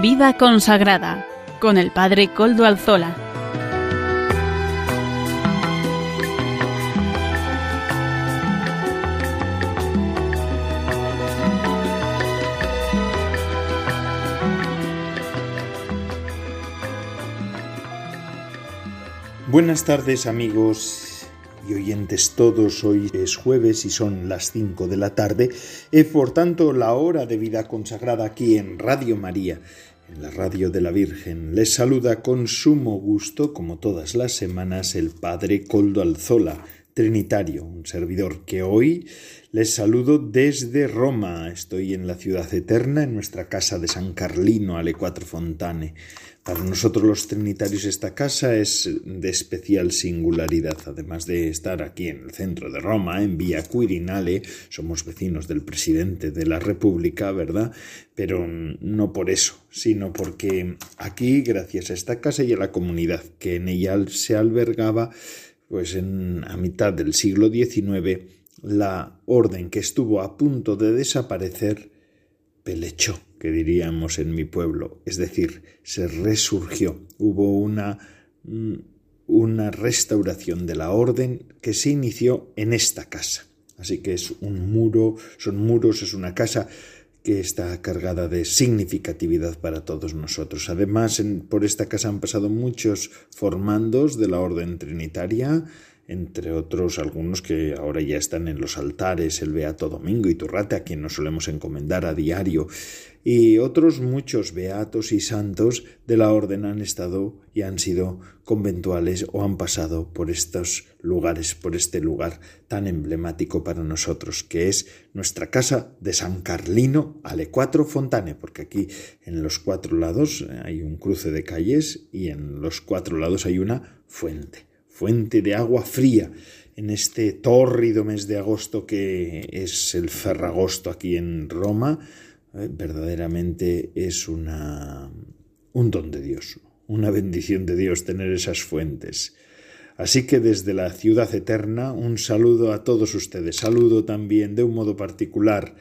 Vida consagrada con el Padre Coldo Alzola. Buenas tardes amigos y oyentes todos, hoy es jueves y son las 5 de la tarde, es por tanto la hora de vida consagrada aquí en Radio María, en la radio de la Virgen. Les saluda con sumo gusto, como todas las semanas, el Padre Coldo Alzola, Trinitario, un servidor que hoy les saludo desde Roma. Estoy en la ciudad eterna, en nuestra casa de San Carlino, Ale Cuatro Fontane. Para nosotros los trinitarios esta casa es de especial singularidad, además de estar aquí en el centro de Roma, en Vía Quirinale, somos vecinos del presidente de la República, ¿verdad? Pero no por eso, sino porque aquí, gracias a esta casa y a la comunidad que en ella se albergaba, pues en, a mitad del siglo XIX, la orden que estuvo a punto de desaparecer pelechó que diríamos en mi pueblo, es decir, se resurgió, hubo una, mm, una restauración de la orden que se inició en esta casa. Así que es un muro, son muros, es una casa que está cargada de significatividad para todos nosotros. Además, por esta casa han pasado muchos formandos de la orden trinitaria, entre otros algunos que ahora ya están en los altares, el Beato Domingo y Turrate, a quien nos solemos encomendar a diario, y otros muchos beatos y santos de la orden han estado y han sido conventuales o han pasado por estos lugares, por este lugar tan emblemático para nosotros, que es nuestra casa de San Carlino Ale Cuatro Fontane, porque aquí en los cuatro lados hay un cruce de calles y en los cuatro lados hay una fuente fuente de agua fría en este tórrido mes de agosto que es el Ferragosto aquí en Roma, eh, verdaderamente es una, un don de Dios, una bendición de Dios tener esas fuentes. Así que desde la ciudad eterna un saludo a todos ustedes, saludo también de un modo particular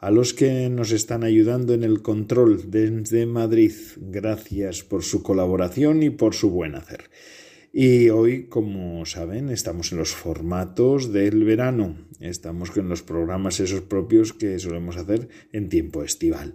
a los que nos están ayudando en el control desde Madrid. Gracias por su colaboración y por su buen hacer. Y hoy, como saben, estamos en los formatos del verano. Estamos con los programas esos propios que solemos hacer en tiempo estival.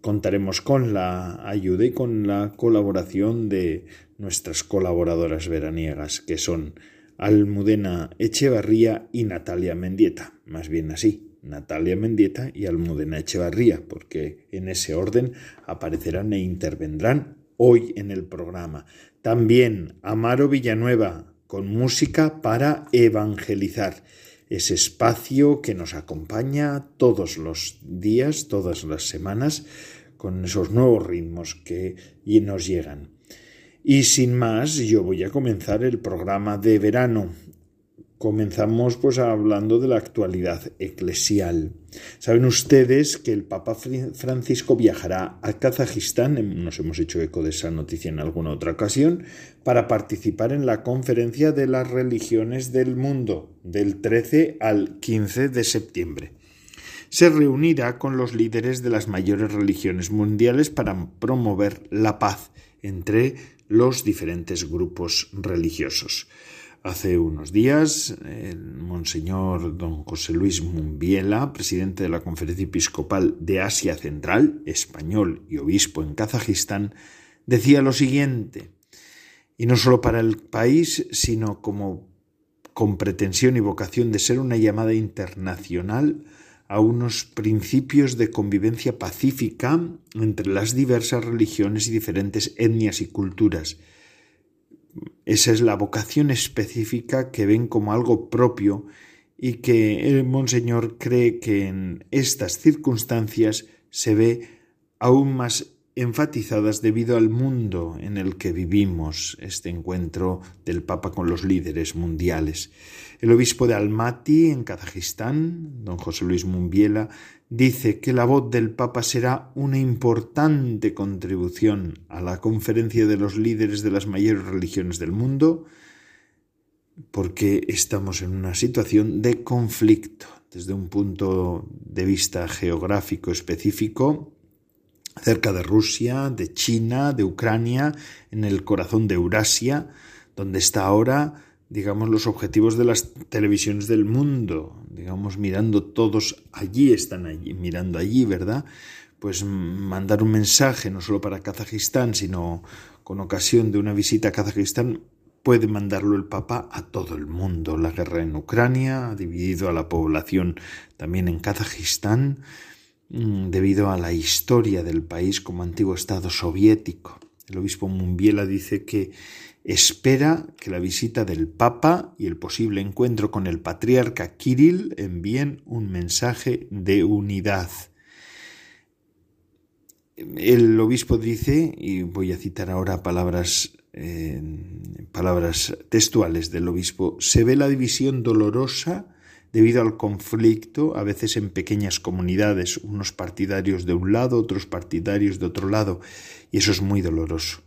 Contaremos con la ayuda y con la colaboración de nuestras colaboradoras veraniegas, que son Almudena Echevarría y Natalia Mendieta. Más bien así, Natalia Mendieta y Almudena Echevarría, porque en ese orden aparecerán e intervendrán hoy en el programa. También Amaro Villanueva con música para evangelizar. Ese espacio que nos acompaña todos los días, todas las semanas, con esos nuevos ritmos que nos llegan. Y sin más, yo voy a comenzar el programa de verano Comenzamos pues hablando de la actualidad eclesial. Saben ustedes que el Papa Francisco viajará a Kazajistán, nos hemos hecho eco de esa noticia en alguna otra ocasión, para participar en la conferencia de las religiones del mundo del 13 al 15 de septiembre. Se reunirá con los líderes de las mayores religiones mundiales para promover la paz entre los diferentes grupos religiosos. Hace unos días, el monseñor don José Luis Mumbiela, presidente de la Conferencia Episcopal de Asia Central, español y obispo en Kazajistán, decía lo siguiente, y no solo para el país, sino como con pretensión y vocación de ser una llamada internacional a unos principios de convivencia pacífica entre las diversas religiones y diferentes etnias y culturas, esa es la vocación específica que ven como algo propio y que el Monseñor cree que en estas circunstancias se ve aún más enfatizadas debido al mundo en el que vivimos, este encuentro del Papa con los líderes mundiales. El obispo de Almaty, en Kazajistán, don José Luis Mumbiela, dice que la voz del Papa será una importante contribución a la conferencia de los líderes de las mayores religiones del mundo, porque estamos en una situación de conflicto desde un punto de vista geográfico específico cerca de Rusia, de China, de Ucrania, en el corazón de Eurasia, donde está ahora, digamos, los objetivos de las televisiones del mundo, digamos, mirando todos allí, están allí, mirando allí, ¿verdad? Pues mandar un mensaje no solo para Kazajistán, sino con ocasión de una visita a Kazajistán, puede mandarlo el Papa a todo el mundo. La guerra en Ucrania ha dividido a la población también en Kazajistán mm, debido a la historia del país como antiguo Estado soviético. El obispo Mumbiela dice que espera que la visita del Papa y el posible encuentro con el patriarca Kirill envíen un mensaje de unidad. El obispo dice, y voy a citar ahora palabras palabras textuales del obispo, se ve la división dolorosa debido al conflicto, a veces en pequeñas comunidades, unos partidarios de un lado, otros partidarios de otro lado, y eso es muy doloroso,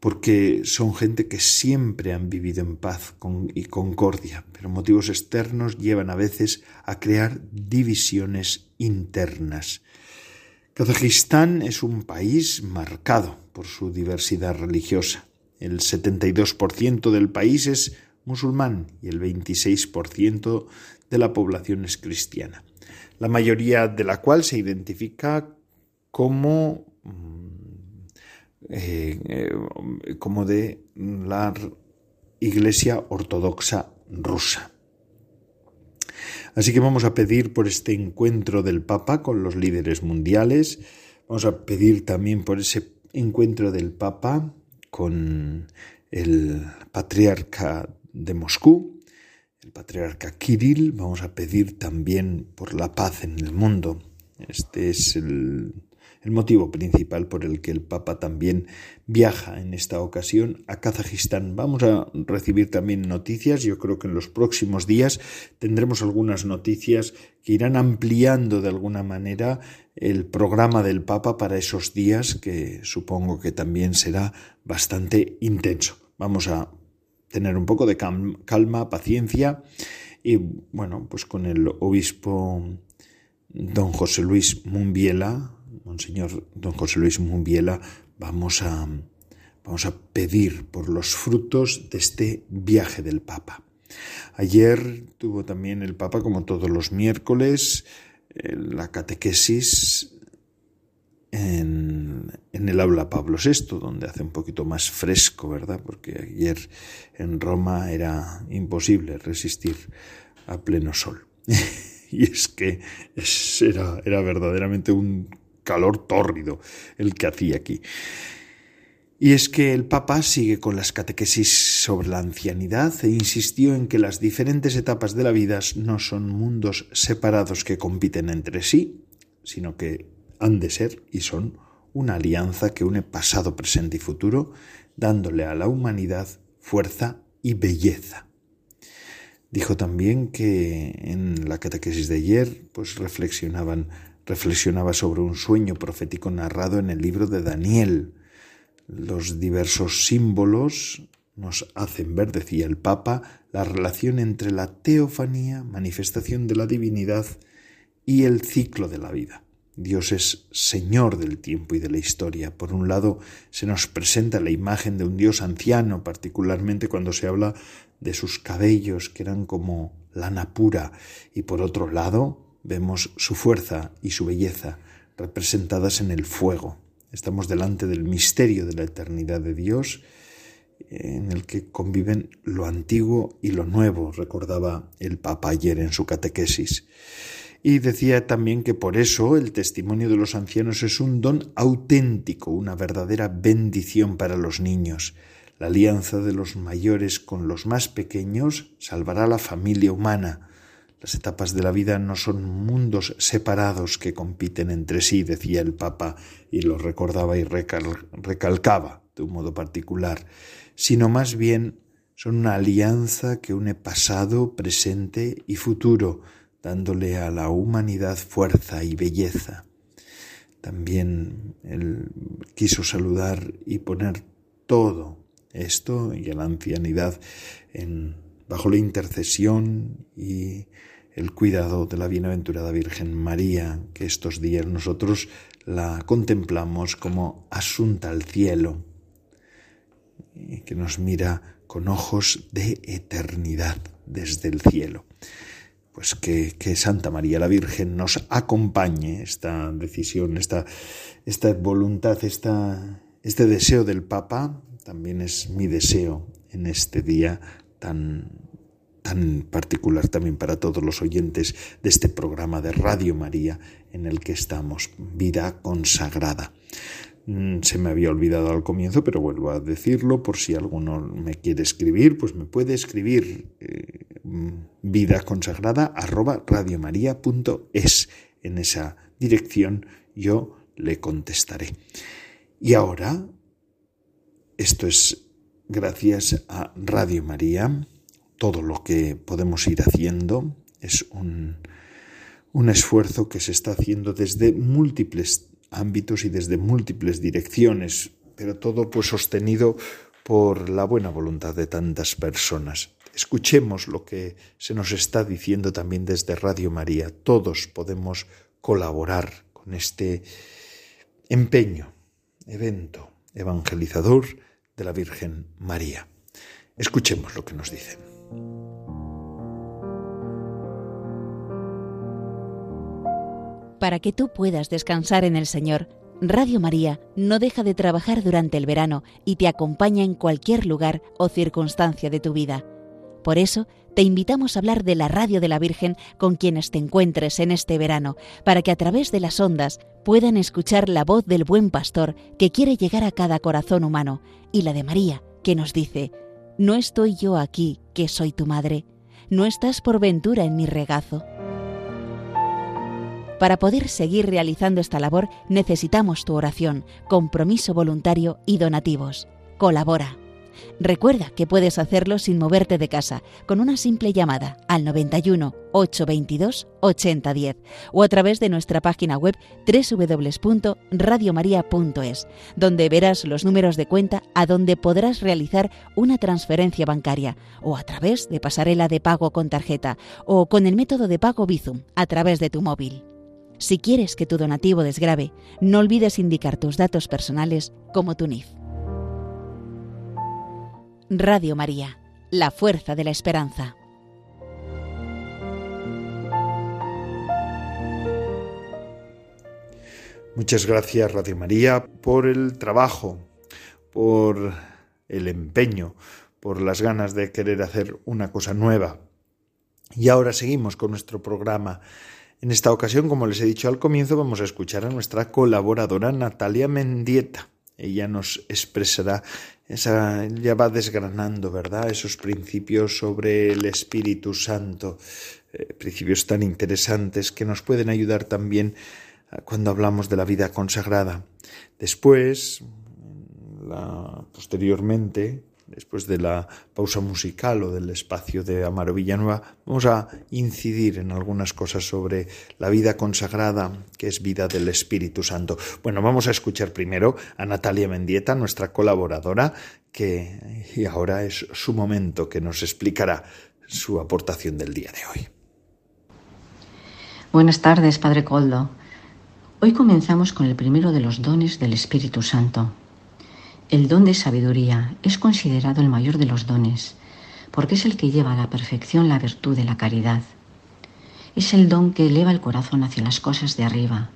porque son gente que siempre han vivido en paz y concordia, pero motivos externos llevan a veces a crear divisiones internas. Kazajistán es un país marcado por su diversidad religiosa. El 72% del país es musulmán y el 26% de la población es cristiana, la mayoría de la cual se identifica como, mm, eh, eh, como de la Iglesia Ortodoxa rusa. Así que vamos a pedir por este encuentro del Papa con los líderes mundiales, vamos a pedir también por ese encuentro del Papa con el patriarca de Moscú, el patriarca Kirill. Vamos a pedir también por la paz en el mundo. Este es el, el motivo principal por el que el Papa también viaja en esta ocasión a Kazajistán. Vamos a recibir también noticias. Yo creo que en los próximos días tendremos algunas noticias que irán ampliando de alguna manera el programa del Papa para esos días, que supongo que también será bastante intenso. Vamos a tener un poco de calma, paciencia y bueno, pues con el obispo don José Luis Mumbiela, Monseñor don José Luis Mumbiela, vamos a, vamos a pedir por los frutos de este viaje del Papa. Ayer tuvo también el Papa, como todos los miércoles, eh, la catequesis en, en, el aula Pablo VI, donde hace un poquito más fresco, ¿verdad? Porque ayer en Roma era imposible resistir a pleno sol. y es que era, era verdaderamente un calor tórrido el que hacía aquí. Y es que el Papa sigue con las catequesis sobre la ancianidad e insistió en que las diferentes etapas de la vida no son mundos separados que compiten entre sí, sino que han de ser y son una alianza que une pasado, presente y futuro, dándole a la humanidad fuerza y belleza. Dijo también que en la catequesis de ayer pues reflexionaban reflexionaba sobre un sueño profético narrado en el libro de Daniel. Los diversos símbolos nos hacen ver, decía el Papa, la relación entre la teofanía, manifestación de la divinidad, y el ciclo de la vida. Dios es Señor del tiempo y de la historia. Por un lado, se nos presenta la imagen de un Dios anciano, particularmente cuando se habla de sus cabellos, que eran como lana pura, y por otro lado, vemos su fuerza y su belleza representadas en el fuego. Estamos delante del misterio de la eternidad de Dios, en el que conviven lo antiguo y lo nuevo, recordaba el Papa ayer en su catequesis. Y decía también que por eso el testimonio de los ancianos es un don auténtico, una verdadera bendición para los niños. La alianza de los mayores con los más pequeños salvará la familia humana. Las etapas de la vida no son mundos separados que compiten entre sí, decía el Papa, y lo recordaba y recalcaba de un modo particular, sino más bien son una alianza que une pasado, presente y futuro, dándole a la humanidad fuerza y belleza. También él quiso saludar y poner todo esto y a la ancianidad bajo la intercesión y el cuidado de la bienaventurada Virgen María, que estos días nosotros la contemplamos como asunta al cielo, que nos mira con ojos de eternidad desde el cielo. Pues que, Santa María la Virgen nos acompañe esta decisión, esta, esta voluntad, esta, este deseo del Papa, también es mi deseo en este día tan, tan particular también para todos los oyentes de este programa de Radio María en el que estamos, vida consagrada. Mm, se me había olvidado al comienzo, pero vuelvo a decirlo por si alguno me quiere escribir, pues me puede escribir eh, vida consagrada arroba. En esa dirección yo le contestaré. Y ahora, esto es gracias a Radio María, todo lo que podemos ir haciendo es un, un esfuerzo que se está haciendo desde múltiples ámbitos y desde múltiples direcciones, pero todo pues sostenido por la buena voluntad de tantas personas. Escuchemos lo que se nos está diciendo también desde Radio María. Todos podemos colaborar con este empeño, evento evangelizador de la Virgen María. Escuchemos lo que nos dicen. Para que tú puedas descansar en el Señor, Radio María no deja de trabajar durante el verano y te acompaña en cualquier lugar o circunstancia de tu vida. Por eso, te invitamos a hablar de la Radio de la Virgen con quienes te encuentres en este verano, para que a través de las ondas puedan escuchar la voz del buen pastor que quiere llegar a cada corazón humano, y la de María, que nos dice, No estoy yo aquí, que soy tu madre, no estás por ventura en mi regazo. Para poder seguir realizando esta labor necesitamos tu oración, compromiso voluntario y donativos. Colabora. Recuerda que puedes hacerlo sin moverte de casa, con una simple llamada al 91 822 8010 o a través de nuestra página web www.radiomaria.es, donde verás los números de cuenta a donde podrás realizar una transferencia bancaria o a través de pasarela de pago con tarjeta o con el método de pago Bizum a través de tu móvil. Si quieres que tu donativo desgrabe, no olvides indicar tus datos personales como tu NIF. Radio María, la fuerza de la esperanza. Muchas gracias Radio María por el trabajo, por el empeño, por las ganas de querer hacer una cosa nueva. Y ahora seguimos con nuestro programa en esta ocasión, como les he dicho al comienzo, vamos a escuchar a nuestra colaboradora Natalia Mendieta. Ella nos expresará, esa, ya va desgranando, ¿verdad?, esos principios sobre el Espíritu Santo, eh, principios tan interesantes que nos pueden ayudar también cuando hablamos de la vida consagrada. Después, posteriormente, después de la pausa musical o del espacio de Amaro Villanueva, vamos a incidir en algunas cosas sobre la vida consagrada, que es vida del Espíritu Santo. Bueno, vamos a escuchar primero a Natalia Mendieta, nuestra colaboradora, que y ahora es su momento que nos explicará su aportación del día de hoy. Buenas tardes, Padre Coldo. Hoy comenzamos con el primero de los dones del Espíritu Santo, el don de sabiduría es considerado el mayor de los dones, porque es el que lleva a la perfección la virtud de la caridad. Es el don que eleva el corazón hacia las cosas de arriba,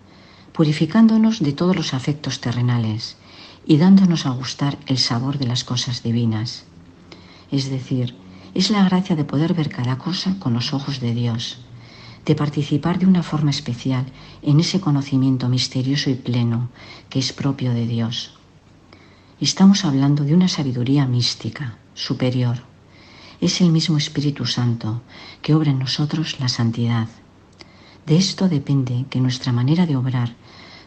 purificándonos de todos los afectos terrenales y dándonos a gustar el sabor de las cosas divinas. Es decir, es la gracia de poder ver cada cosa con los ojos de Dios, de participar de una forma especial en ese conocimiento misterioso y pleno que es propio de Dios. Estamos hablando de una sabiduría mística, superior. Es el mismo Espíritu Santo que obra en nosotros la santidad. De esto depende que nuestra manera de obrar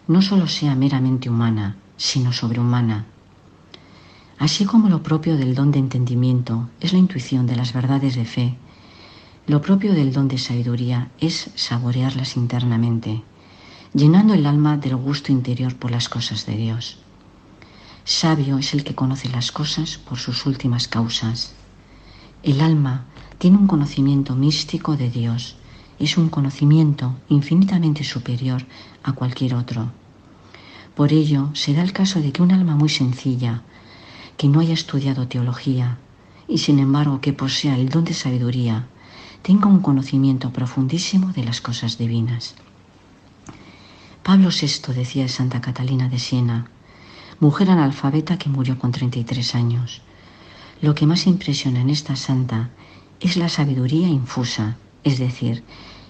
no solo sea meramente humana, sino sobrehumana. Así como lo propio del don de entendimiento es la intuición de las verdades de fe, lo propio del don de sabiduría es saborearlas internamente, llenando el alma del gusto interior por las cosas de Dios. Sabio es el que conoce las cosas por sus últimas causas. El alma tiene un conocimiento místico de Dios. Es un conocimiento infinitamente superior a cualquier otro. Por ello, se da el caso de que un alma muy sencilla, que no haya estudiado teología y sin embargo que posea el don de sabiduría, tenga un conocimiento profundísimo de las cosas divinas. Pablo VI decía de Santa Catalina de Siena, mujer analfabeta que murió con 33 años. Lo que más impresiona en esta santa es la sabiduría infusa, es decir,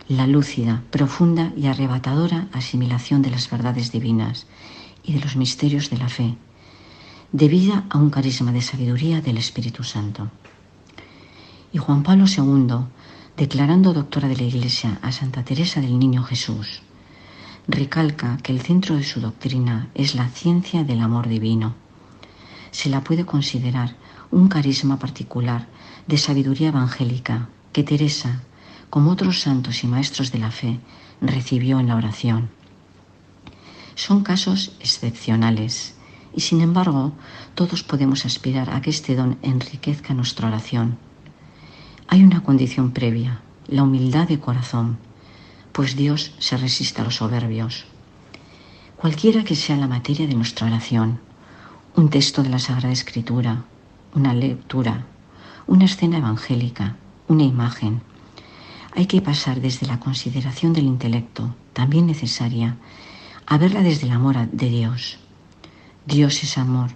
la lúcida, profunda y arrebatadora asimilación de las verdades divinas y de los misterios de la fe, debida a un carisma de sabiduría del Espíritu Santo. Y Juan Pablo II, declarando doctora de la Iglesia a Santa Teresa del Niño Jesús, recalca que el centro de su doctrina es la ciencia del amor divino. Se la puede considerar un carisma particular de sabiduría evangélica que Teresa, como otros santos y maestros de la fe, recibió en la oración. Son casos excepcionales y sin embargo todos podemos aspirar a que este don enriquezca nuestra oración. Hay una condición previa, la humildad de corazón, pues Dios se resiste a los soberbios. Cualquiera que sea la materia de nuestra oración, un texto de la Sagrada Escritura, una lectura, una escena evangélica, una imagen, hay que pasar desde la consideración del intelecto, también necesaria, a verla desde el amor de Dios. Dios es amor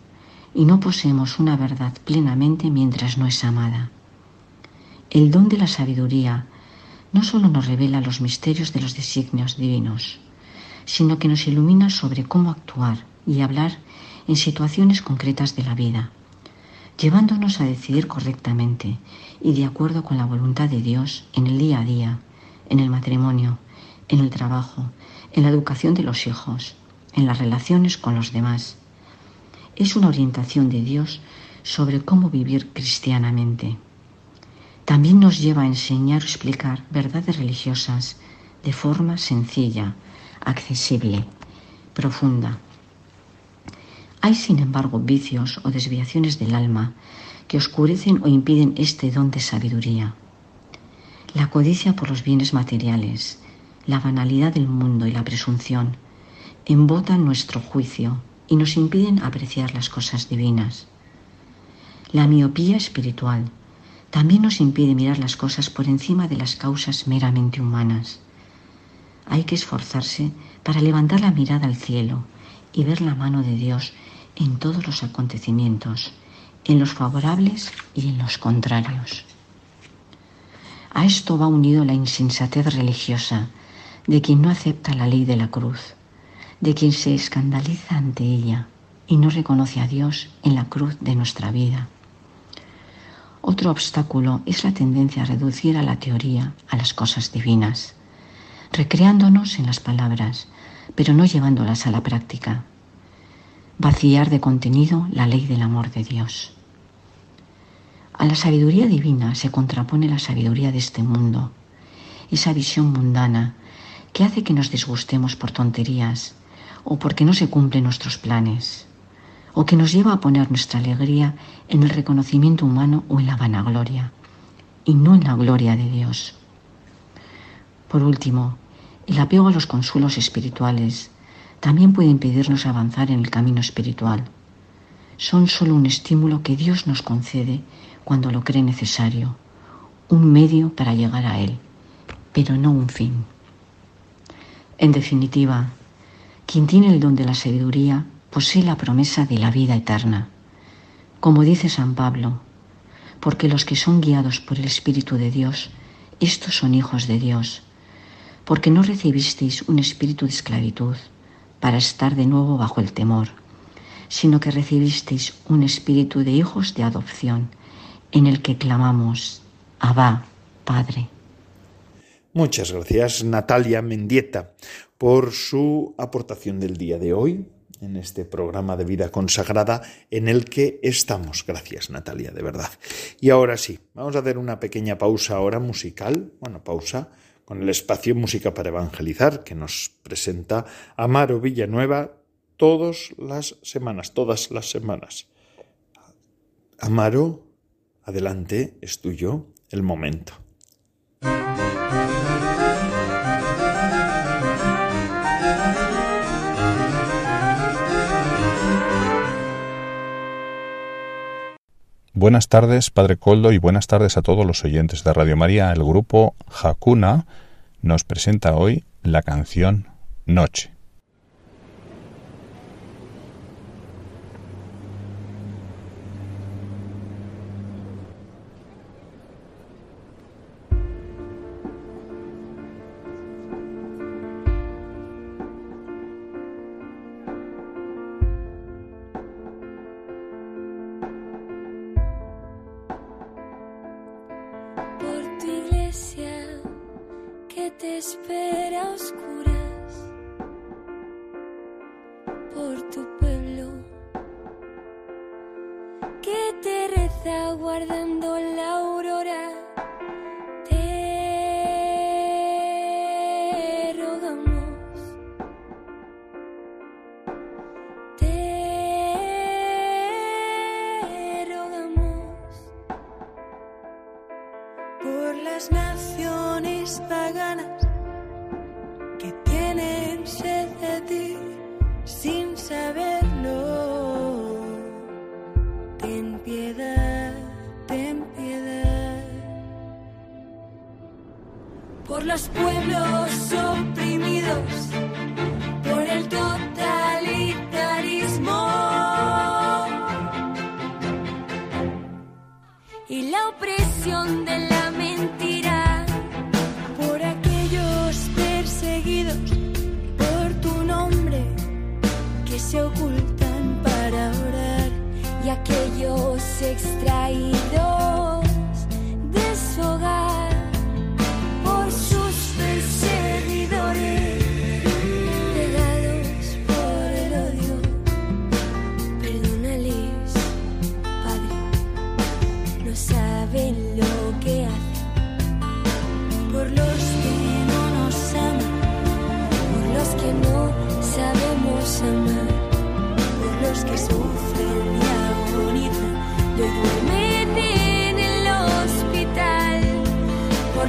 y no poseemos una verdad plenamente mientras no es amada. El don de la sabiduría no solo nos revela los misterios de los designios divinos, sino que nos ilumina sobre cómo actuar y hablar en situaciones concretas de la vida, llevándonos a decidir correctamente y de acuerdo con la voluntad de Dios en el día a día, en el matrimonio, en el trabajo, en la educación de los hijos, en las relaciones con los demás. Es una orientación de Dios sobre cómo vivir cristianamente también nos lleva a enseñar o explicar verdades religiosas de forma sencilla, accesible, profunda. Hay, sin embargo, vicios o desviaciones del alma que oscurecen o impiden este don de sabiduría. La codicia por los bienes materiales, la banalidad del mundo y la presunción embotan nuestro juicio y nos impiden apreciar las cosas divinas. La miopía espiritual, también nos impide mirar las cosas por encima de las causas meramente humanas. Hay que esforzarse para levantar la mirada al cielo y ver la mano de Dios en todos los acontecimientos, en los favorables y en los contrarios. A esto va unido la insensatez religiosa de quien no acepta la ley de la cruz, de quien se escandaliza ante ella y no reconoce a Dios en la cruz de nuestra vida. Otro obstáculo es la tendencia a reducir a la teoría a las cosas divinas, recreándonos en las palabras, pero no llevándolas a la práctica. Vaciar de contenido la ley del amor de Dios. A la sabiduría divina se contrapone la sabiduría de este mundo, esa visión mundana que hace que nos disgustemos por tonterías o porque no se cumplen nuestros planes o que nos lleva a poner nuestra alegría en el reconocimiento humano o en la vanagloria, y no en la gloria de Dios. Por último, el apego a los consuelos espirituales también puede impedirnos avanzar en el camino espiritual. Son solo un estímulo que Dios nos concede cuando lo cree necesario, un medio para llegar a Él, pero no un fin. En definitiva, quien tiene el don de la sabiduría posee la promesa de la vida eterna. Como dice San Pablo, porque los que son guiados por el Espíritu de Dios, estos son hijos de Dios, porque no recibisteis un espíritu de esclavitud para estar de nuevo bajo el temor, sino que recibisteis un espíritu de hijos de adopción, en el que clamamos, Abba, Padre. Muchas gracias Natalia Mendieta por su aportación del día de hoy en este programa de vida consagrada en el que estamos. Gracias, Natalia, de verdad. Y ahora sí, vamos a hacer una pequeña pausa ahora musical, bueno, pausa con el espacio Música para Evangelizar que nos presenta Amaro Villanueva todas las semanas, todas las semanas. Amaro, adelante, es tuyo el momento. Buenas tardes, Padre Coldo, y buenas tardes a todos los oyentes de Radio María. El grupo Hakuna nos presenta hoy la canción Noche. te espera oscura.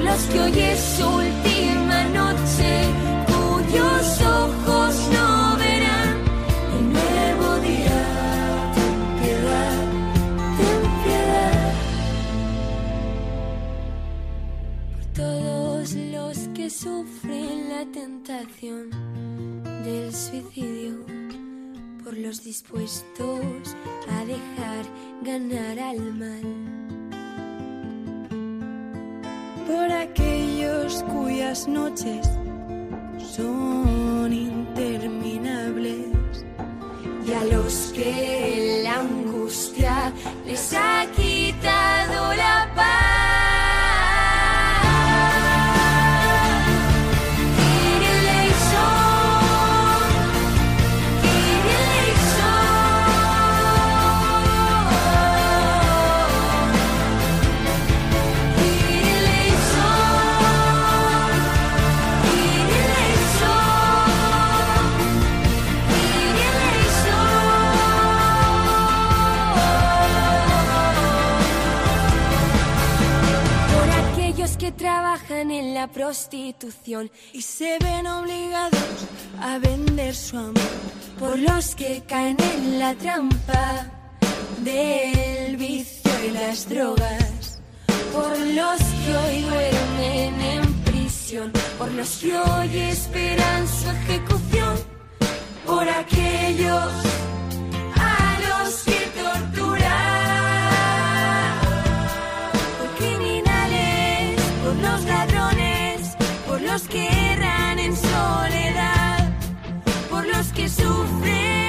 Por los que hoy es su última noche, cuyos ojos no verán el nuevo día. Ten piedad, ten piedad. Por todos los que sufren la tentación del suicidio, por los dispuestos a dejar ganar al mal por aquellos cuyas noches son interminables y a los que la angustia les ha quitado la paz. Prostitución y se ven obligados a vender su amor por los que caen en la trampa del vicio y las drogas, por los que hoy duermen en prisión, por los que hoy esperan su ejecución, por aquellos los que erran en soledad, por los que sufren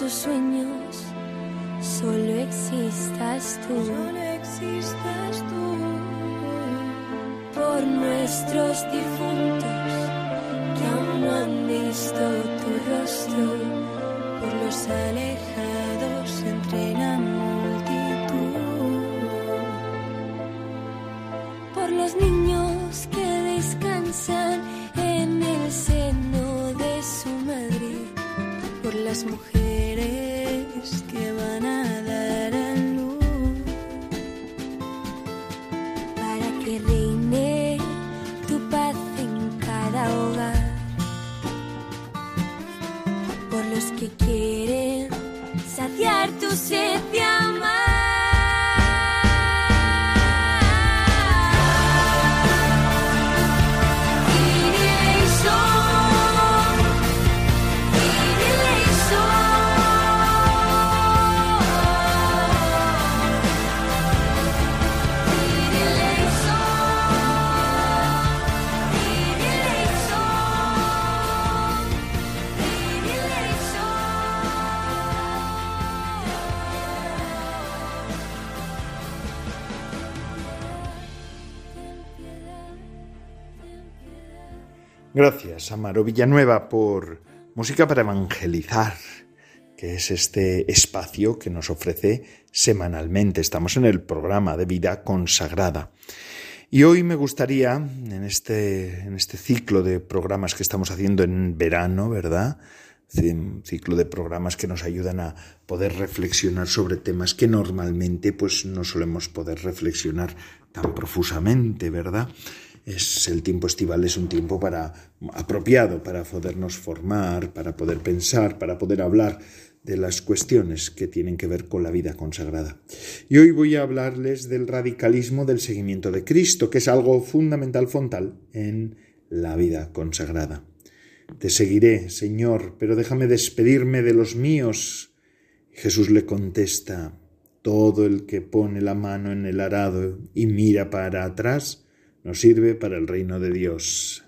sus sueños solo existas tú. Solo existas tú. Por nuestros difuntos que aún no han visto tu rostro, por los alejados saciar Gracias, Amaro Villanueva, por Música para Evangelizar, que es este espacio que nos ofrece semanalmente. Estamos en el programa de vida consagrada. Y hoy me gustaría, en este, en este ciclo de programas que estamos haciendo en verano, ¿verdad? Un ciclo de programas que nos ayudan a poder reflexionar sobre temas que normalmente pues no solemos poder reflexionar tan profusamente, ¿verdad? Es el tiempo estival es un tiempo para apropiado para podernos formar, para poder pensar, para poder hablar de las cuestiones que tienen que ver con la vida consagrada. Y hoy voy a hablarles del radicalismo del seguimiento de Cristo, que es algo fundamental frontal en la vida consagrada. Te seguiré, Señor, pero déjame despedirme de los míos. Jesús le contesta, todo el que pone la mano en el arado y mira para atrás, nos sirve para el reino de Dios.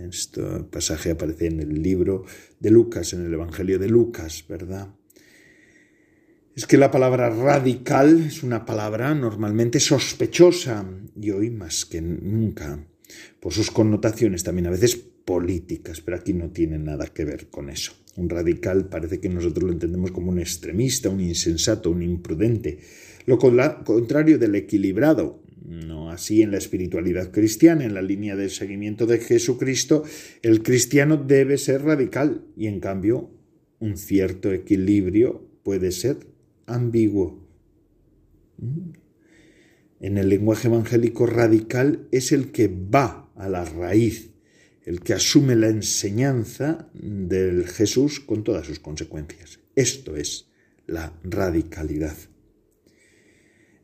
Este pasaje aparece en el libro de Lucas, en el Evangelio de Lucas, ¿verdad? Es que la palabra radical es una palabra normalmente sospechosa y hoy más que nunca, por sus connotaciones también a veces políticas, pero aquí no tiene nada que ver con eso. Un radical parece que nosotros lo entendemos como un extremista, un insensato, un imprudente. Lo contrario del equilibrado, no así en la espiritualidad cristiana, en la línea del seguimiento de Jesucristo, el cristiano debe ser radical y en cambio un cierto equilibrio puede ser ambiguo. Mm. En el lenguaje evangélico radical es el que va a la raíz, el que asume la enseñanza del Jesús con todas sus consecuencias. Esto es la radicalidad.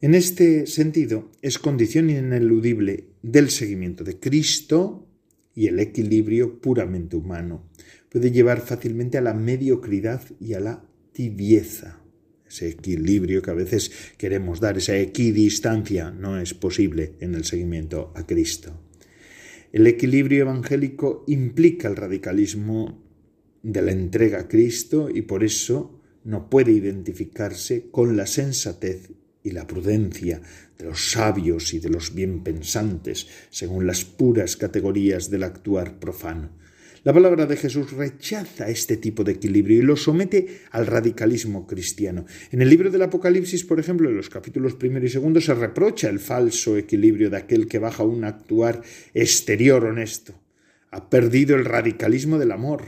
En este sentido, es condición ineludible del seguimiento de Cristo y el equilibrio puramente humano. Puede llevar fácilmente a la mediocridad y a la tibieza. Ese equilibrio que a veces queremos dar, esa equidistancia, no es posible en el seguimiento a Cristo. El equilibrio evangélico implica el radicalismo de la entrega a Cristo y por eso no puede identificarse con la sensatez y la prudencia de los sabios y de los bien pensantes, según las puras categorías del actuar profano. La palabra de Jesús rechaza este tipo de equilibrio y lo somete al radicalismo cristiano. En el libro del Apocalipsis, por ejemplo, en los capítulos primero y segundo, se reprocha el falso equilibrio de aquel que baja un actuar exterior honesto. Ha perdido el radicalismo del amor.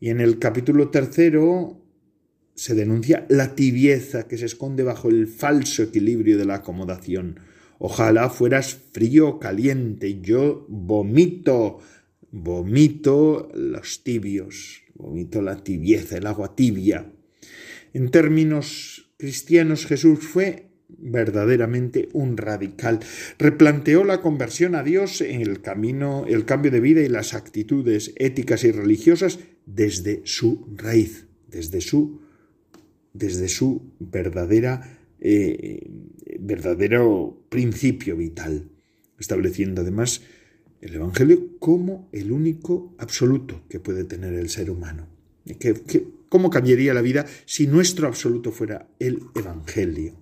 Y en el capítulo tercero se denuncia la tibieza que se esconde bajo el falso equilibrio de la acomodación. Ojalá fueras frío o caliente, yo vomito, vomito los tibios, vomito la tibieza, el agua tibia. En términos cristianos, Jesús fue verdaderamente un radical. Replanteó la conversión a Dios en el camino, el cambio de vida y las actitudes éticas y religiosas desde su raíz, desde su desde su verdadera, eh, verdadero principio vital, estableciendo además el Evangelio como el único absoluto que puede tener el ser humano. cómo cambiaría la vida si nuestro absoluto fuera el Evangelio?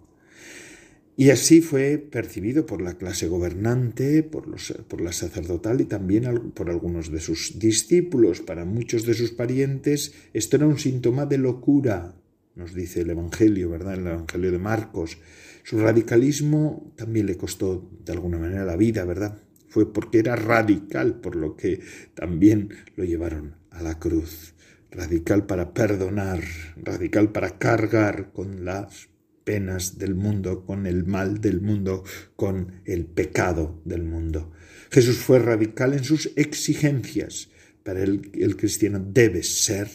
Y así fue percibido por la clase gobernante, por, los, por, la sacerdotal y también por algunos de sus discípulos. Para muchos de sus parientes esto era un síntoma de locura, nos dice el Evangelio, ¿verdad? El Evangelio de Marcos. Su radicalismo también le costó de alguna manera la vida, ¿verdad? fue porque era radical, por lo que también lo llevaron a la cruz. Radical para perdonar, radical para cargar con las penas del mundo, con el mal del mundo, con el pecado del mundo. Jesús fue radical en sus exigencias. Para él el cristiano debe ser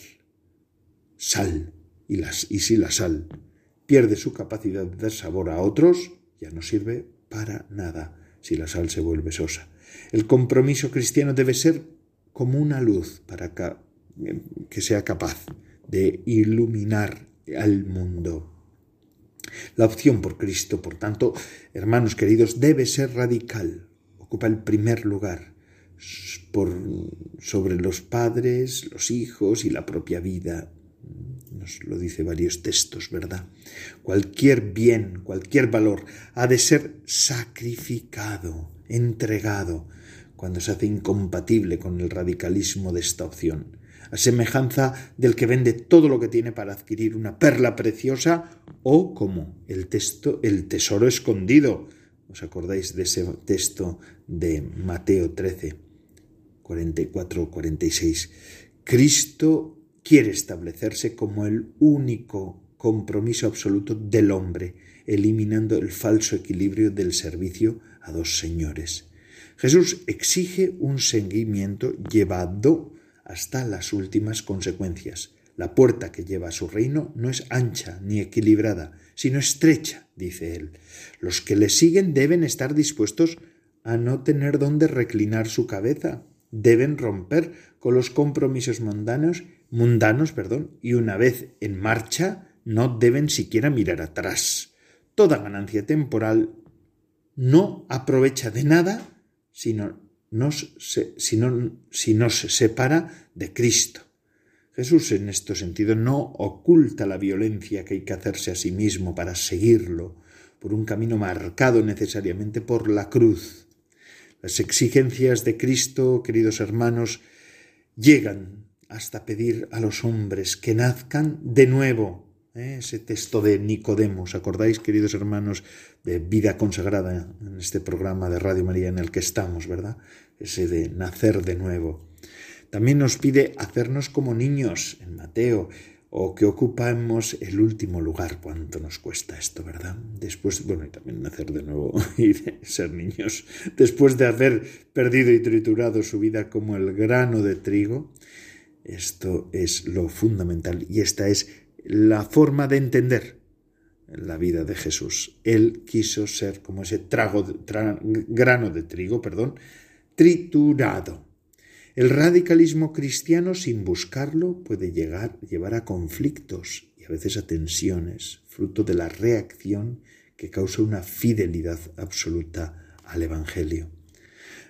sal. Y, si la sal pierde su capacidad de dar sabor a otros, ya no sirve para nada si la sal se vuelve sosa. El compromiso cristiano debe ser como una luz para que sea capaz de iluminar al mundo. La opción por Cristo, por tanto, hermanos queridos, debe ser radical, ocupa el primer lugar sobre los padres, los hijos y la propia vida. Lo dice varios textos, ¿verdad? Cualquier bien, cualquier valor ha de ser sacrificado, entregado, cuando se hace incompatible con el radicalismo de esta opción a semejanza del que vende todo lo que tiene para adquirir una perla preciosa o como el texto el tesoro escondido. ¿Os acordáis de ese texto de Mateo 13, 44, 46? Cristo quiere establecerse como el único compromiso absoluto del hombre, eliminando el falso equilibrio del servicio a dos señores. Jesús exige un seguimiento llevado hasta las últimas consecuencias. La puerta que lleva a su reino no es ancha ni equilibrada, sino estrecha, dice él. Los que le siguen deben estar dispuestos a no tener dónde reclinar su cabeza, deben romper con los compromisos mundanos, mundanos, perdón, y una vez en marcha no deben siquiera mirar atrás. Toda ganancia temporal no aprovecha de nada sino si, no, si nos separa de Cristo. Jesús en este sentido no oculta la violencia que hay que hacerse a sí mismo para seguirlo por un camino marcado necesariamente por la cruz. Las exigencias de Cristo, queridos hermanos, llegan hasta pedir a los hombres que nazcan de nuevo. ¿eh? Ese texto de Nicodemo, ¿os acordáis, queridos hermanos, de vida consagrada en este programa de Radio María en el que estamos, verdad? ese de nacer de nuevo. También nos pide hacernos como niños en Mateo, o que ocupamos el último lugar. ¿Cuánto nos cuesta esto, verdad? Después, bueno, y también nacer de nuevo y ser niños. Después de haber perdido y triturado su vida como el grano de trigo, esto es lo fundamental y esta es la forma de entender la vida de Jesús. Él quiso ser como ese trago, grano de trigo, perdón, triturado. El radicalismo cristiano, sin buscarlo, puede llegar, llevar a conflictos y a veces a tensiones, fruto de la reacción que causa una fidelidad absoluta al Evangelio.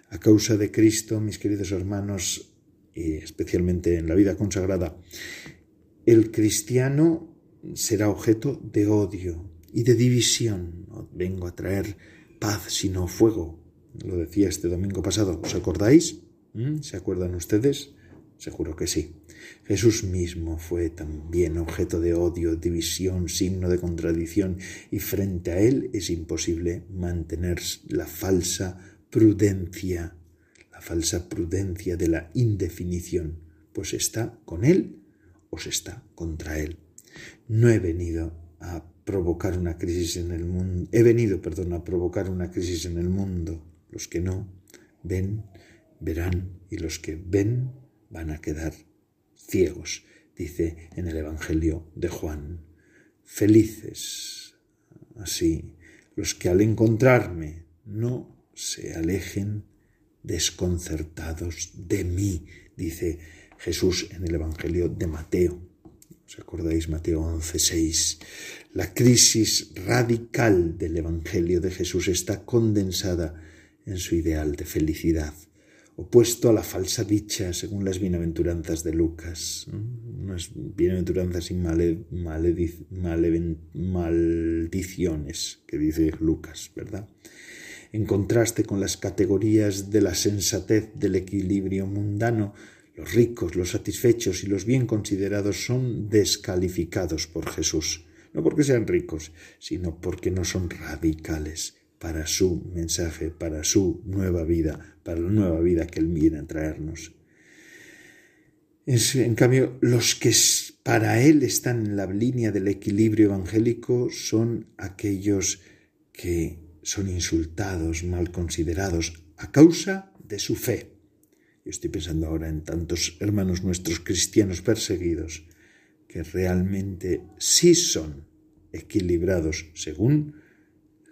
A causa de Cristo, mis queridos hermanos, y especialmente en la vida consagrada, el cristiano será objeto de odio y de división. No vengo a traer paz, sino fuego, lo decía este domingo pasado. ¿Os acordáis? ¿Mm? ¿Se acuerdan ustedes? Seguro que sí. Jesús mismo fue también objeto de odio, división, signo de contradicción, y frente a él es imposible mantener la falsa prudencia, falsa prudencia de la indefinición, pues está con él o se está contra él. No he venido a provocar una crisis en el mundo, he venido, perdón, a provocar una crisis en el mundo, los que no ven, verán, y los que ven van a quedar ciegos, dice en el Evangelio de Juan. Felices, así, los que al encontrarme no se alejen desconcertados de mí, dice Jesús en el Evangelio de Mateo. ¿Os acordáis Mateo 11:6? La crisis radical del Evangelio de Jesús está condensada en su ideal de felicidad, opuesto a la falsa dicha según las bienaventuranzas de Lucas, unas bienaventuranzas y maldiciones que dice Lucas, ¿verdad? En contraste con las categorías de la sensatez del equilibrio mundano, los ricos, los satisfechos y los bien considerados son descalificados por Jesús, no porque sean ricos, sino porque no son radicales para su mensaje, para su nueva vida, para la nueva vida que Él viene a traernos. en cambio, los que para Él están en la línea del equilibrio evangélico son aquellos que son insultados, mal considerados, a causa de su fe. Yo estoy pensando ahora en tantos hermanos nuestros cristianos perseguidos que realmente sí son equilibrados según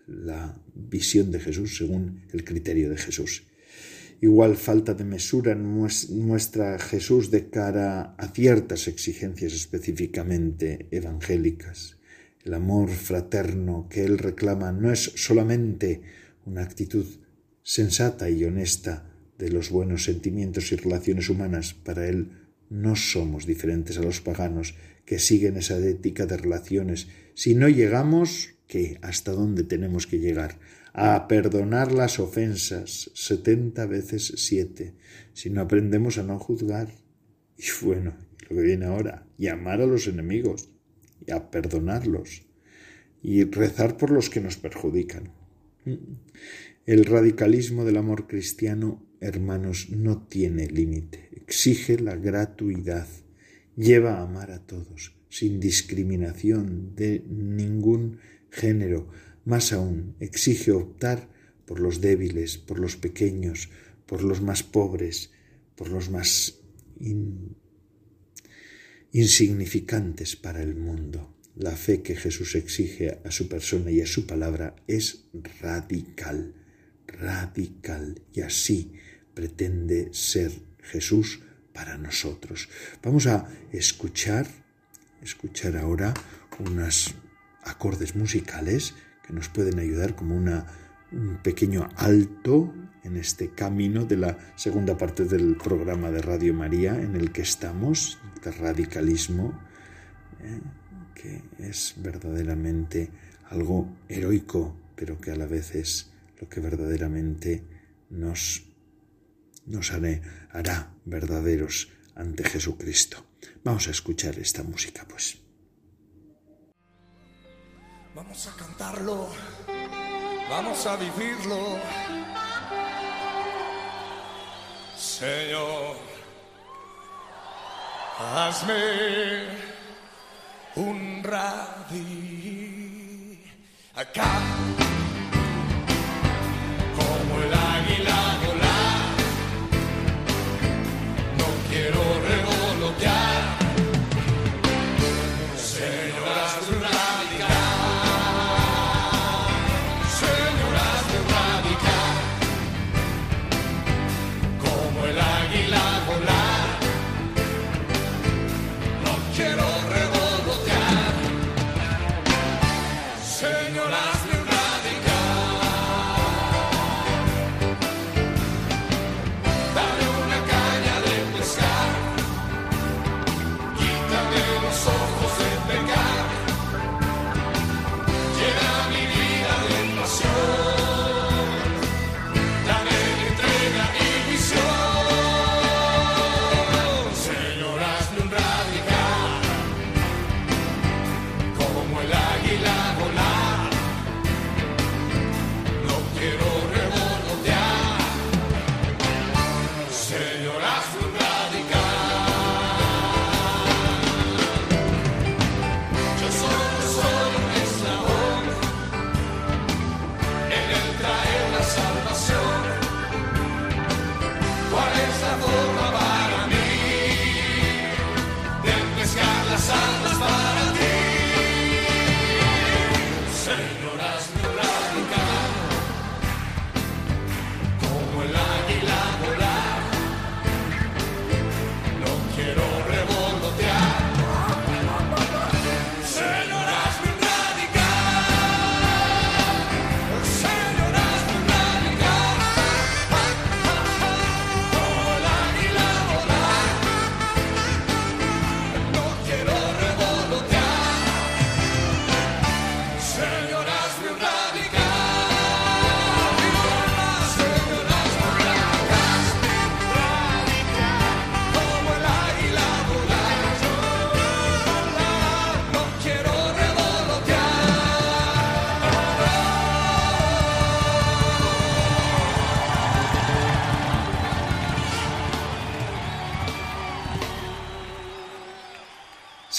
la visión de Jesús, según el criterio de Jesús. Igual falta de mesura muestra Jesús de cara a ciertas exigencias específicamente evangélicas. El amor fraterno que él reclama no es solamente una actitud sensata y honesta de los buenos sentimientos y relaciones humanas. Para él no somos diferentes a los paganos que siguen esa ética de relaciones. Si no llegamos, ¿qué? ¿Hasta dónde tenemos que llegar? A perdonar las ofensas setenta veces siete. Si no aprendemos a no juzgar. Y bueno, lo que viene ahora, y amar a los enemigos, y a perdonarlos, y rezar por los que nos perjudican. El radicalismo del amor cristiano, hermanos, no tiene límite, exige la gratuidad, lleva a amar a todos, sin discriminación de ningún género, más aún, exige optar por los débiles, por los pequeños, por los más pobres, por los más insignificantes para el mundo. La fe que Jesús exige a su persona y a su palabra es radical radical y así pretende ser Jesús para nosotros. Vamos a escuchar, escuchar ahora unos acordes musicales que nos pueden ayudar como un pequeño alto en este camino de la segunda parte del programa de Radio María en el que estamos, el radicalismo, eh, que es verdaderamente algo heroico, pero que a la vez es lo que verdaderamente nos, nos hará verdaderos ante Jesucristo. Vamos a escuchar esta música, pues. Vamos a cantarlo, vamos a vivirlo. Señor, hazme un radi acá como el águila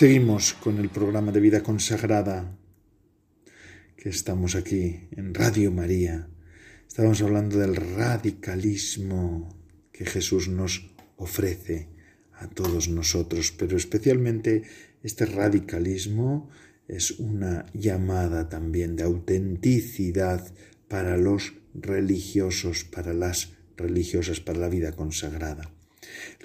Seguimos con el programa de vida consagrada que estamos aquí en Radio María. Estamos hablando del radicalismo que Jesús nos ofrece a todos nosotros, pero especialmente este radicalismo es una llamada también de autenticidad para los religiosos, para las religiosas, para la vida consagrada.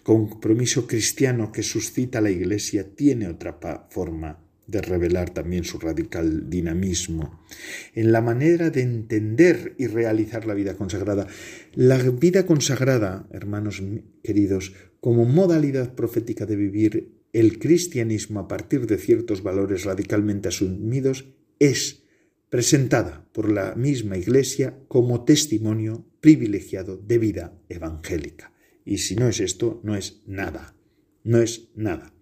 Compromiso cristiano que suscita la Iglesia tiene otra forma de revelar también su radical dinamismo en la manera de entender y realizar la vida consagrada. La vida consagrada, hermanos queridos, como modalidad profética de vivir el cristianismo a partir de ciertos valores radicalmente asumidos, es presentada por la misma Iglesia como testimonio privilegiado de vida evangélica. Y si no es esto, no es nada, no es nada.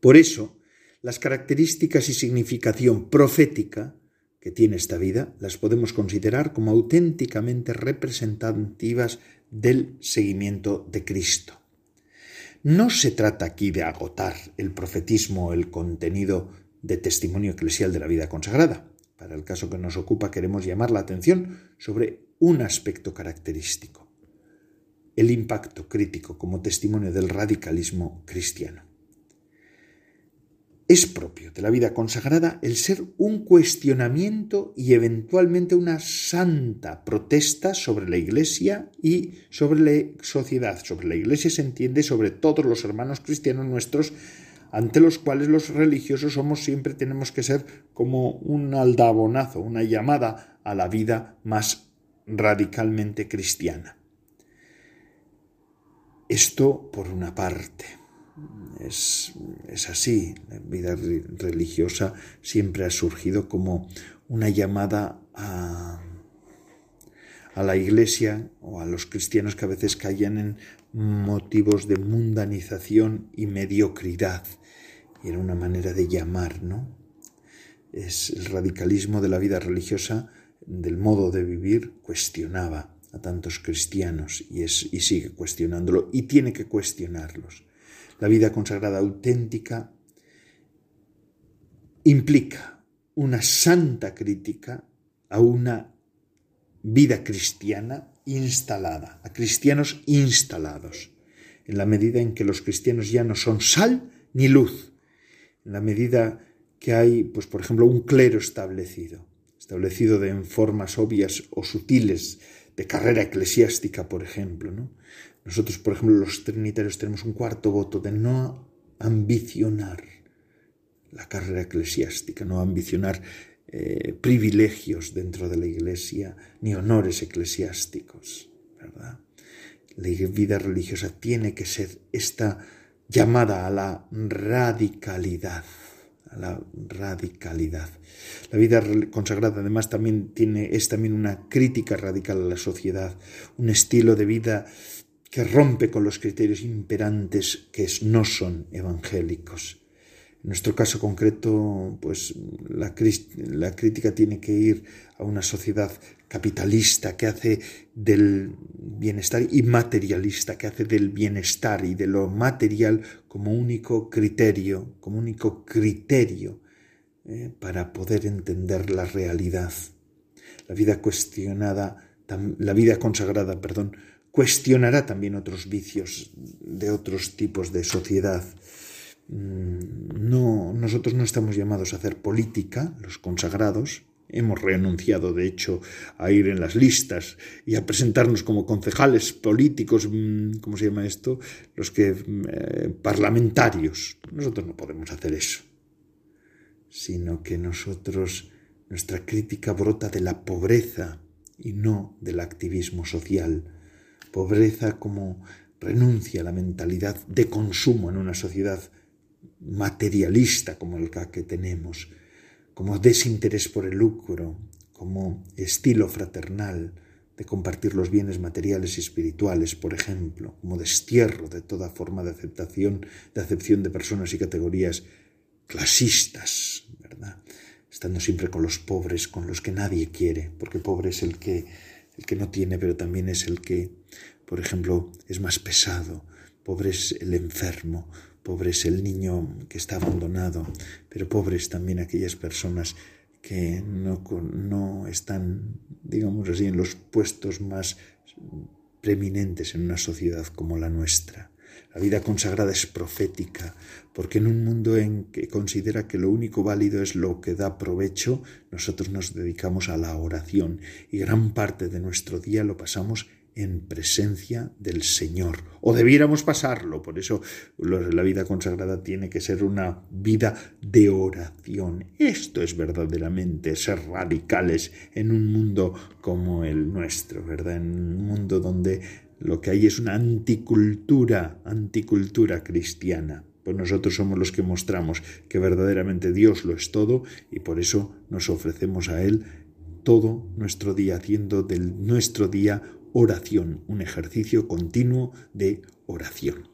Por eso, las características y significación profética que tiene esta vida las podemos considerar como auténticamente representativas del seguimiento de Cristo. No se trata aquí de agotar el profetismo o el contenido de testimonio eclesial de la vida consagrada. Para el caso que nos ocupa queremos llamar la atención sobre un aspecto característico, el impacto crítico como testimonio del radicalismo cristiano. Es propio de la vida consagrada el ser un cuestionamiento y eventualmente una santa protesta sobre la Iglesia y sobre la sociedad. Sobre la Iglesia se entiende sobre todos los hermanos cristianos nuestros ante los cuales los religiosos somos siempre tenemos que ser como un aldabonazo, una llamada a la vida más radicalmente cristiana. Esto por una parte. Es, es, así, la vida religiosa siempre ha surgido como una llamada a, a la iglesia o a los cristianos que a veces caían en motivos de mundanización y mediocridad. Y era una manera de llamar, ¿no? Es el radicalismo de la vida religiosa, del modo de vivir, cuestionaba a tantos cristianos y, es, y sigue cuestionándolo y tiene que cuestionarlos. La vida consagrada auténtica implica una santa crítica a una vida cristiana instalada, a cristianos instalados, en la medida en que los cristianos ya no son sal ni luz, en la medida que hay, pues por ejemplo, un clero establecido, establecido de en formas obvias o sutiles, de carrera eclesiástica, por ejemplo. ¿no? Nosotros, por ejemplo, los trinitarios tenemos un cuarto voto de no ambicionar la carrera eclesiástica, no ambicionar eh, privilegios dentro de la iglesia, ni honores eclesiásticos, ¿verdad? La vida religiosa tiene que ser esta llamada a la radicalidad, a la radicalidad. La vida consagrada además también tiene, es también una crítica radical a la sociedad, un estilo de vida que rompe con los criterios imperantes que no son evangélicos. En nuestro caso concreto, pues la, la, crítica tiene que ir a una sociedad capitalista que hace del bienestar y materialista que hace del bienestar y de lo material como único criterio, como único criterio eh, para poder entender la realidad. La vida cuestionada, la vida consagrada, perdón, cuestionará también otros vicios de otros tipos de sociedad Mm, no, nosotros no estamos llamados a hacer política, los consagrados. Hemos renunciado, de hecho, a ir en las listas y a presentarnos como concejales políticos, mm, ¿cómo se llama esto? Los que eh, parlamentarios. Nosotros no podemos hacer eso, sino que nosotros nuestra crítica brota de la pobreza y no del activismo social. Pobreza como renuncia a la mentalidad de consumo en una sociedad materialista como el que tenemos, como desinterés por el lucro, como estilo fraternal de compartir los bienes materiales y espirituales, por ejemplo, como destierro de toda forma de aceptación, de acepción de personas y categorías clasistas, ¿verdad? Estando siempre con los pobres, con los que nadie quiere, porque pobre es el que el que no tiene, pero también es el que, por ejemplo, es más pesado, pobre es el enfermo, pobre es el niño que está abandonado, pero pobres también aquellas personas que no, no están, digamos así, en los puestos más preeminentes en una sociedad como la nuestra. La vida consagrada es profética, porque en un mundo en que considera que lo único válido es lo que da provecho, nosotros nos dedicamos a la oración y gran parte de nuestro día lo pasamos en presencia del Señor, o debiéramos pasarlo, por eso la vida consagrada tiene que ser una vida de oración. Esto es verdaderamente ser radicales en un mundo como el nuestro, ¿verdad? En un mundo donde lo que hay es una anticultura, anticultura cristiana. Pues nosotros somos los que mostramos que verdaderamente Dios lo es todo y por eso nos ofrecemos a Él todo nuestro día, haciendo del nuestro día oración, un ejercicio continuo de oración.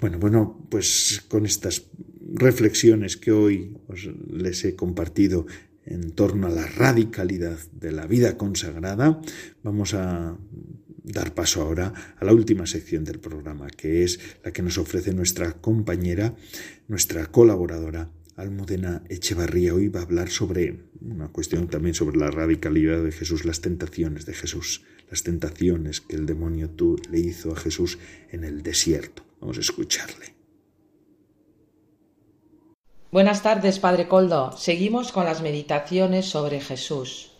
Bueno, bueno, pues con estas reflexiones que hoy os les he compartido en torno a la radicalidad de la vida consagrada, vamos a dar paso ahora a la última sección del programa, que es la que nos ofrece nuestra compañera, nuestra colaboradora, Almudena Echevarría. Hoy va a hablar sobre una cuestión también sobre la radicalidad de Jesús, las tentaciones de Jesús las tentaciones que el demonio tú le hizo a Jesús en el desierto. Vamos a escucharle. Buenas tardes, Padre Coldo. Seguimos con las meditaciones sobre Jesús.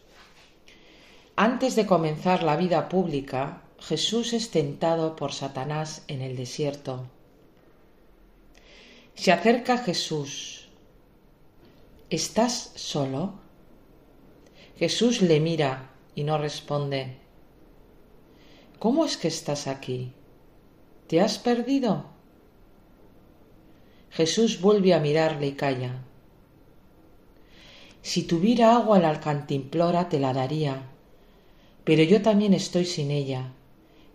Antes de comenzar la vida pública, Jesús es tentado por Satanás en el desierto. Se acerca Jesús. ¿Estás solo? Jesús le mira y no responde. ¿Cómo es que estás aquí? ¿Te has perdido? Jesús vuelve a mirarle y calla. Si tuviera agua en la alcantimplora te la daría, pero yo también estoy sin ella.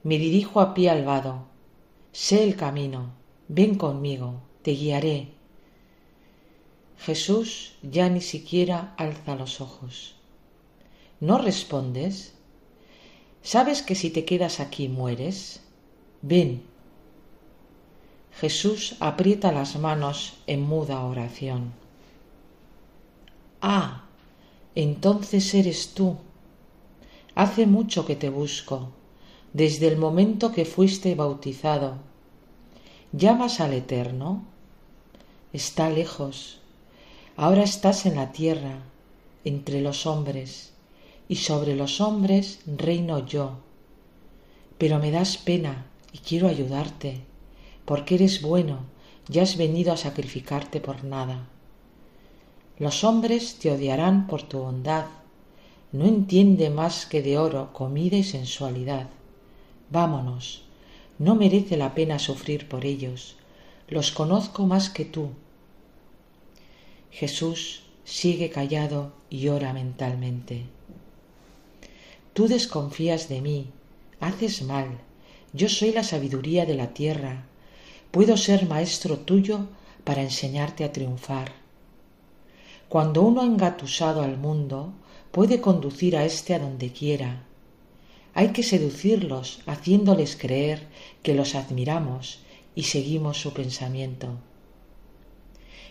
Me dirijo a pie al vado. Sé el camino. Ven conmigo, te guiaré. Jesús ya ni siquiera alza los ojos. ¿No respondes? ¿Sabes que si te quedas aquí mueres? Ven. Jesús aprieta las manos en muda oración. Ah, entonces eres tú. Hace mucho que te busco, desde el momento que fuiste bautizado. ¿Llamas al Eterno? Está lejos. Ahora estás en la tierra, entre los hombres y sobre los hombres reino yo. Pero me das pena y quiero ayudarte, porque eres bueno y has venido a sacrificarte por nada. Los hombres te odiarán por tu bondad. No entiende más que de oro, comida y sensualidad. Vámonos. No merece la pena sufrir por ellos. Los conozco más que tú. Jesús sigue callado y ora mentalmente. Tú desconfías de mí, haces mal, yo soy la sabiduría de la tierra, puedo ser maestro tuyo para enseñarte a triunfar. Cuando uno ha engatusado al mundo, puede conducir a éste a donde quiera. Hay que seducirlos haciéndoles creer que los admiramos y seguimos su pensamiento.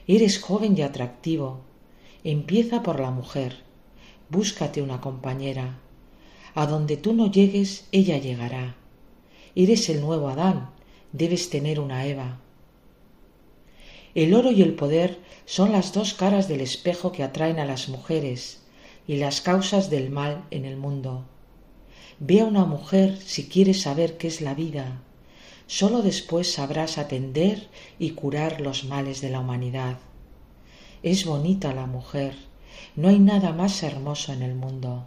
Eres joven y atractivo. Empieza por la mujer. Búscate una compañera a donde tú no llegues, ella llegará. Eres el nuevo Adán, debes tener una Eva. El oro y el poder son las dos caras del espejo que atraen a las mujeres y las causas del mal en el mundo. Ve a una mujer si quieres saber qué es la vida. Sólo después sabrás atender y curar los males de la humanidad. Es bonita la mujer, no hay nada más hermoso en el mundo.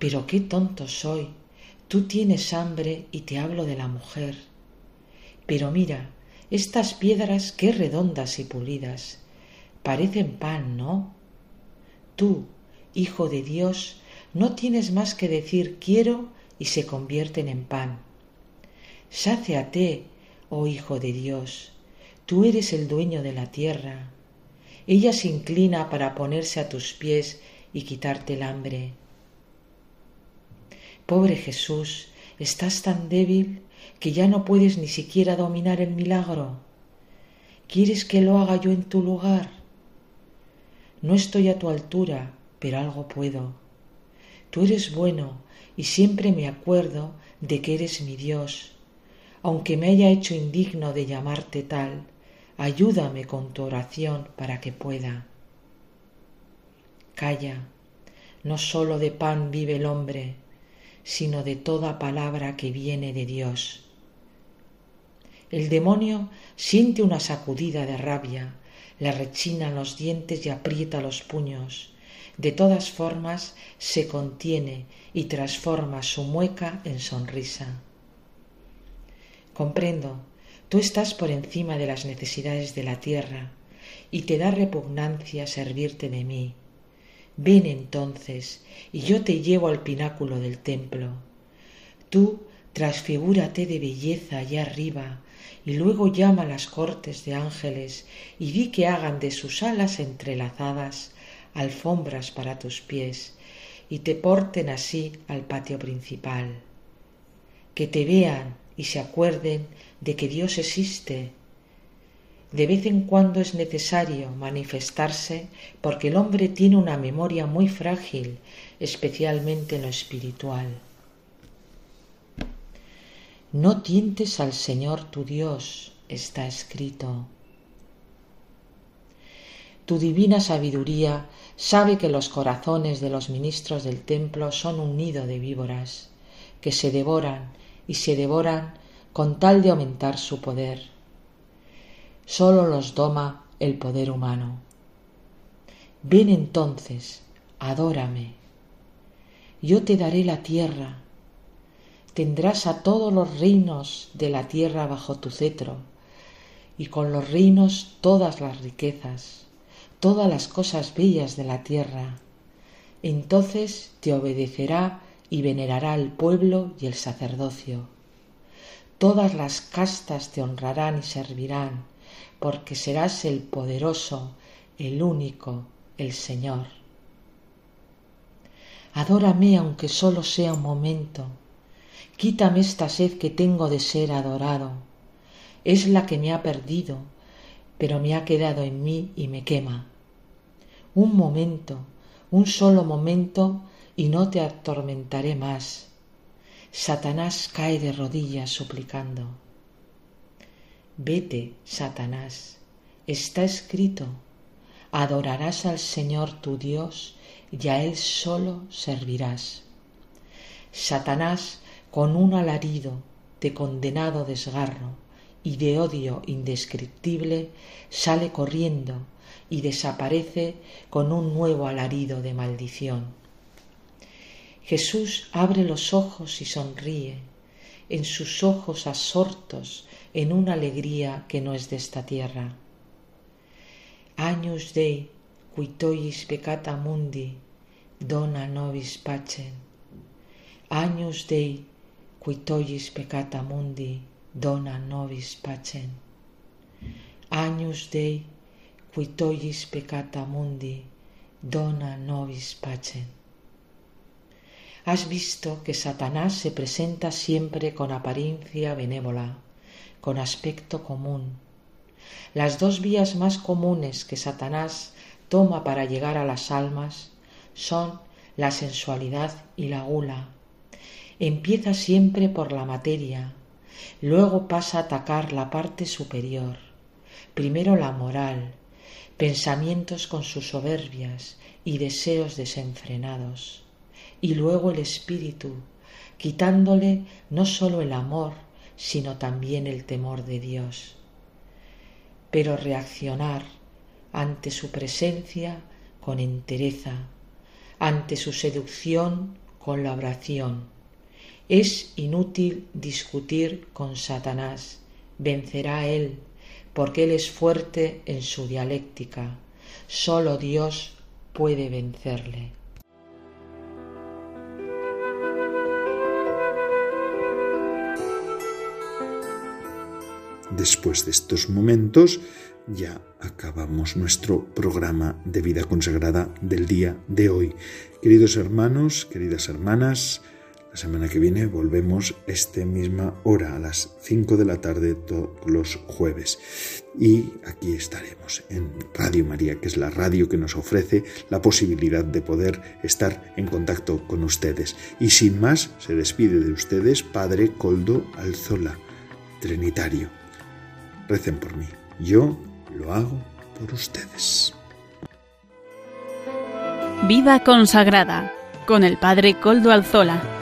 Pero qué tonto soy. Tú tienes hambre y te hablo de la mujer. Pero mira, estas piedras qué redondas y pulidas. Parecen pan, ¿no? Tú, hijo de Dios, no tienes más que decir quiero y se convierten en pan. Sáciate, oh Hijo de Dios, tú eres el dueño de la tierra. Ella se inclina para ponerse a tus pies y quitarte el hambre. Pobre Jesús, estás tan débil, que ya no puedes ni siquiera dominar el milagro. ¿Quieres que lo haga yo en tu lugar? No estoy a tu altura, pero algo puedo. Tú eres bueno y siempre me acuerdo de que eres mi Dios. Aunque me haya hecho indigno de llamarte tal, ayúdame con tu oración para que pueda. Calla, no sólo de pan vive el hombre, sino de toda palabra que viene de Dios. El demonio siente una sacudida de rabia, le rechinan los dientes y aprieta los puños. De todas formas se contiene y transforma su mueca en sonrisa. Comprendo, tú estás por encima de las necesidades de la tierra y te da repugnancia servirte de mí. Ven entonces y yo te llevo al pináculo del templo. Tú transfigúrate de belleza allá arriba y luego llama a las cortes de ángeles y di que hagan de sus alas entrelazadas alfombras para tus pies y te porten así al patio principal. Que te vean y se acuerden de que Dios existe. De vez en cuando es necesario manifestarse porque el hombre tiene una memoria muy frágil, especialmente en lo espiritual. No tientes al Señor tu Dios, está escrito. Tu divina sabiduría sabe que los corazones de los ministros del templo son un nido de víboras, que se devoran y se devoran con tal de aumentar su poder. Sólo los doma el poder humano. Ven entonces, adórame. Yo te daré la tierra tendrás a todos los reinos de la tierra bajo tu cetro, y con los reinos todas las riquezas, todas las cosas bellas de la tierra. Entonces te obedecerá y venerará el pueblo y el sacerdocio. Todas las castas te honrarán y servirán, porque serás el poderoso, el único, el Señor. Adórame aunque solo sea un momento, Quítame esta sed que tengo de ser adorado. Es la que me ha perdido, pero me ha quedado en mí y me quema. Un momento, un solo momento, y no te atormentaré más. Satanás cae de rodillas suplicando. Vete, Satanás, está escrito, adorarás al Señor tu Dios y a Él solo servirás. Satanás con un alarido de condenado desgarro y de odio indescriptible, sale corriendo y desaparece con un nuevo alarido de maldición. Jesús abre los ojos y sonríe, en sus ojos absortos en una alegría que no es de esta tierra. Agnus Dei, qui tollis peccata mundi, dona nobis pacem. Agnus Dei, qui tollis peccata mundi, dona nobis pacem. Dei, qui tollis peccata mundi, dona nobis pacem. Has visto que Satanás se presenta siempre con apariencia benévola, con aspecto común. Las dos vías más comunes que Satanás toma para llegar a las almas son la sensualidad y la gula, empieza siempre por la materia, luego pasa a atacar la parte superior, primero la moral, pensamientos con sus soberbias y deseos desenfrenados, y luego el espíritu, quitándole no sólo el amor, sino también el temor de Dios. Pero reaccionar ante su presencia con entereza, ante su seducción con la oración, es inútil discutir con Satanás, vencerá él, porque él es fuerte en su dialéctica. Solo Dios puede vencerle. Después de estos momentos, ya acabamos nuestro programa de vida consagrada del día de hoy. Queridos hermanos, queridas hermanas, La semana que viene volvemos esta misma hora, a las 5 de la tarde, todos los jueves. Y aquí estaremos en Radio María, que es la radio que nos ofrece la posibilidad de poder estar en contacto con ustedes. Y sin más, se despide de ustedes Padre Coldo Alzola, Trinitario. Recen por mí. Yo lo hago por ustedes. Vida consagrada con el Padre Coldo Alzola.